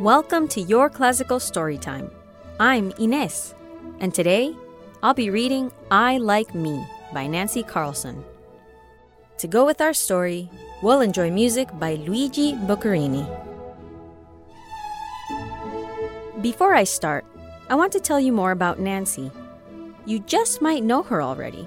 Welcome to Your Classical Storytime. I'm Ines, and today I'll be reading I Like Me by Nancy Carlson. To go with our story, we'll enjoy music by Luigi Boccherini. Before I start, I want to tell you more about Nancy. You just might know her already.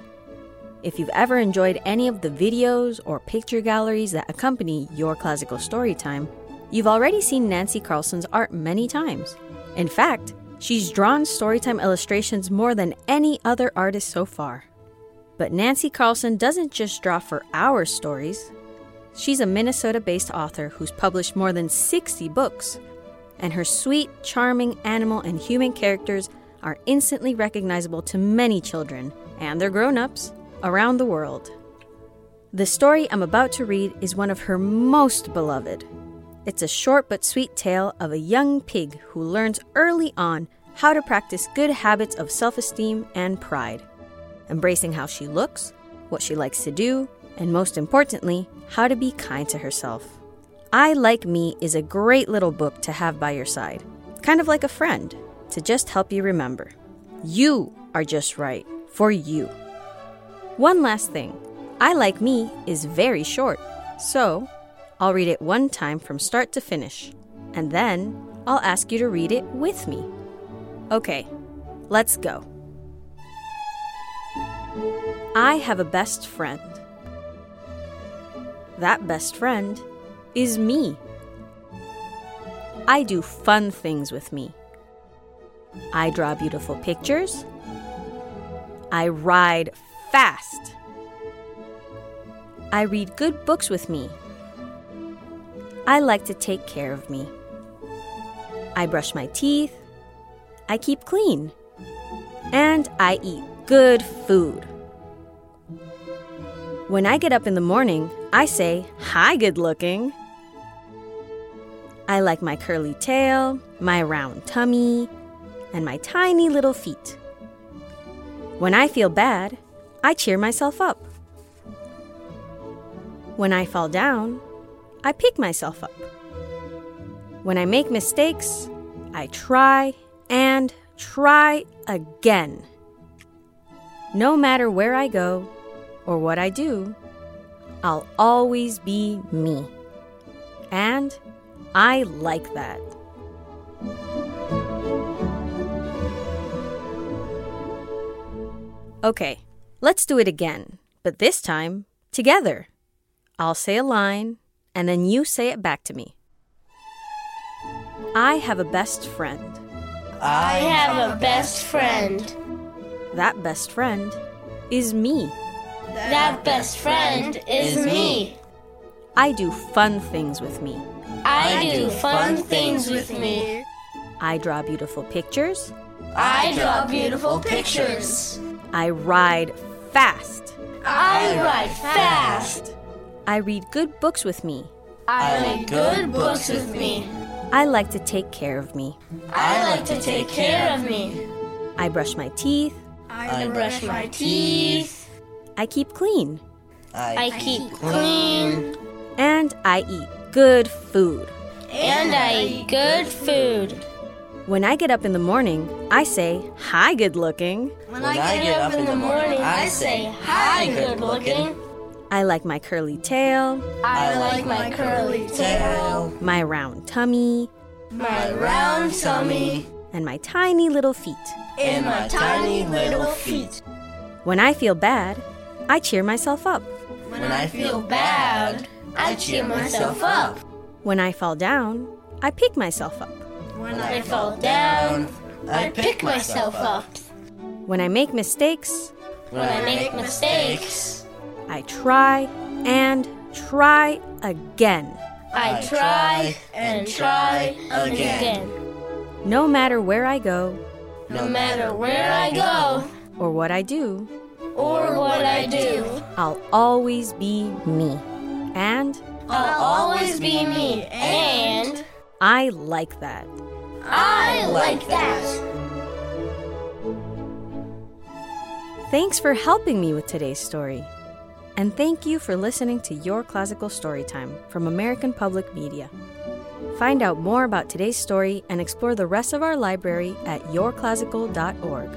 If you've ever enjoyed any of the videos or picture galleries that accompany your classical story time, you've already seen Nancy Carlson's art many times. In fact, she's drawn storytime illustrations more than any other artist so far. But Nancy Carlson doesn't just draw for our stories. She's a Minnesota based author who's published more than 60 books, and her sweet, charming animal and human characters are instantly recognizable to many children and their grown ups around the world. The story I'm about to read is one of her most beloved. It's a short but sweet tale of a young pig who learns early on how to practice good habits of self esteem and pride, embracing how she looks, what she likes to do, and most importantly, how to be kind to herself. I Like Me is a great little book to have by your side, kind of like a friend, to just help you remember. You are just right for you. One last thing I Like Me is very short, so I'll read it one time from start to finish, and then I'll ask you to read it with me. Okay, let's go. I have a best friend. That best friend is me. I do fun things with me. I draw beautiful pictures. I ride fast. I read good books with me. I like to take care of me. I brush my teeth. I keep clean. And I eat good food. When I get up in the morning, I say, Hi, good looking. I like my curly tail, my round tummy, and my tiny little feet. When I feel bad, I cheer myself up. When I fall down, I pick myself up. When I make mistakes, I try and try again. No matter where I go or what I do, I'll always be me. And I like that. Okay, let's do it again, but this time together. I'll say a line, and then you say it back to me. I have a best friend. I have a best friend. That best friend is me. That best friend is me. I do fun things with me. I do fun things with me. I draw beautiful pictures. I draw beautiful pictures. I ride fast. I ride fast. I read good books with me. I read good books with me. I like to take care of me. I like to take care of me. I brush my teeth. I brush my teeth. I keep clean. I keep clean. And I eat good food. And I eat good food. When I get up in the morning, I say, Hi, good looking. When I get up in the morning, I say, Hi, good looking. I like my curly tail, I like my curly tail, my round tummy, my round tummy, and my tiny little feet. and my tiny little feet. When I feel bad, I cheer myself up. When I feel bad, I cheer myself up. When I fall down, I pick myself up. When I fall down, I pick myself up. When I make mistakes, When I make mistakes, I try and try again. I try and try again. No matter where I go No matter where I go or what I do, or what I do, I'll always be me. And I'll always be me, and I like that. I like that. Thanks for helping me with today's story. And thank you for listening to Your Classical Storytime from American Public Media. Find out more about today's story and explore the rest of our library at yourclassical.org.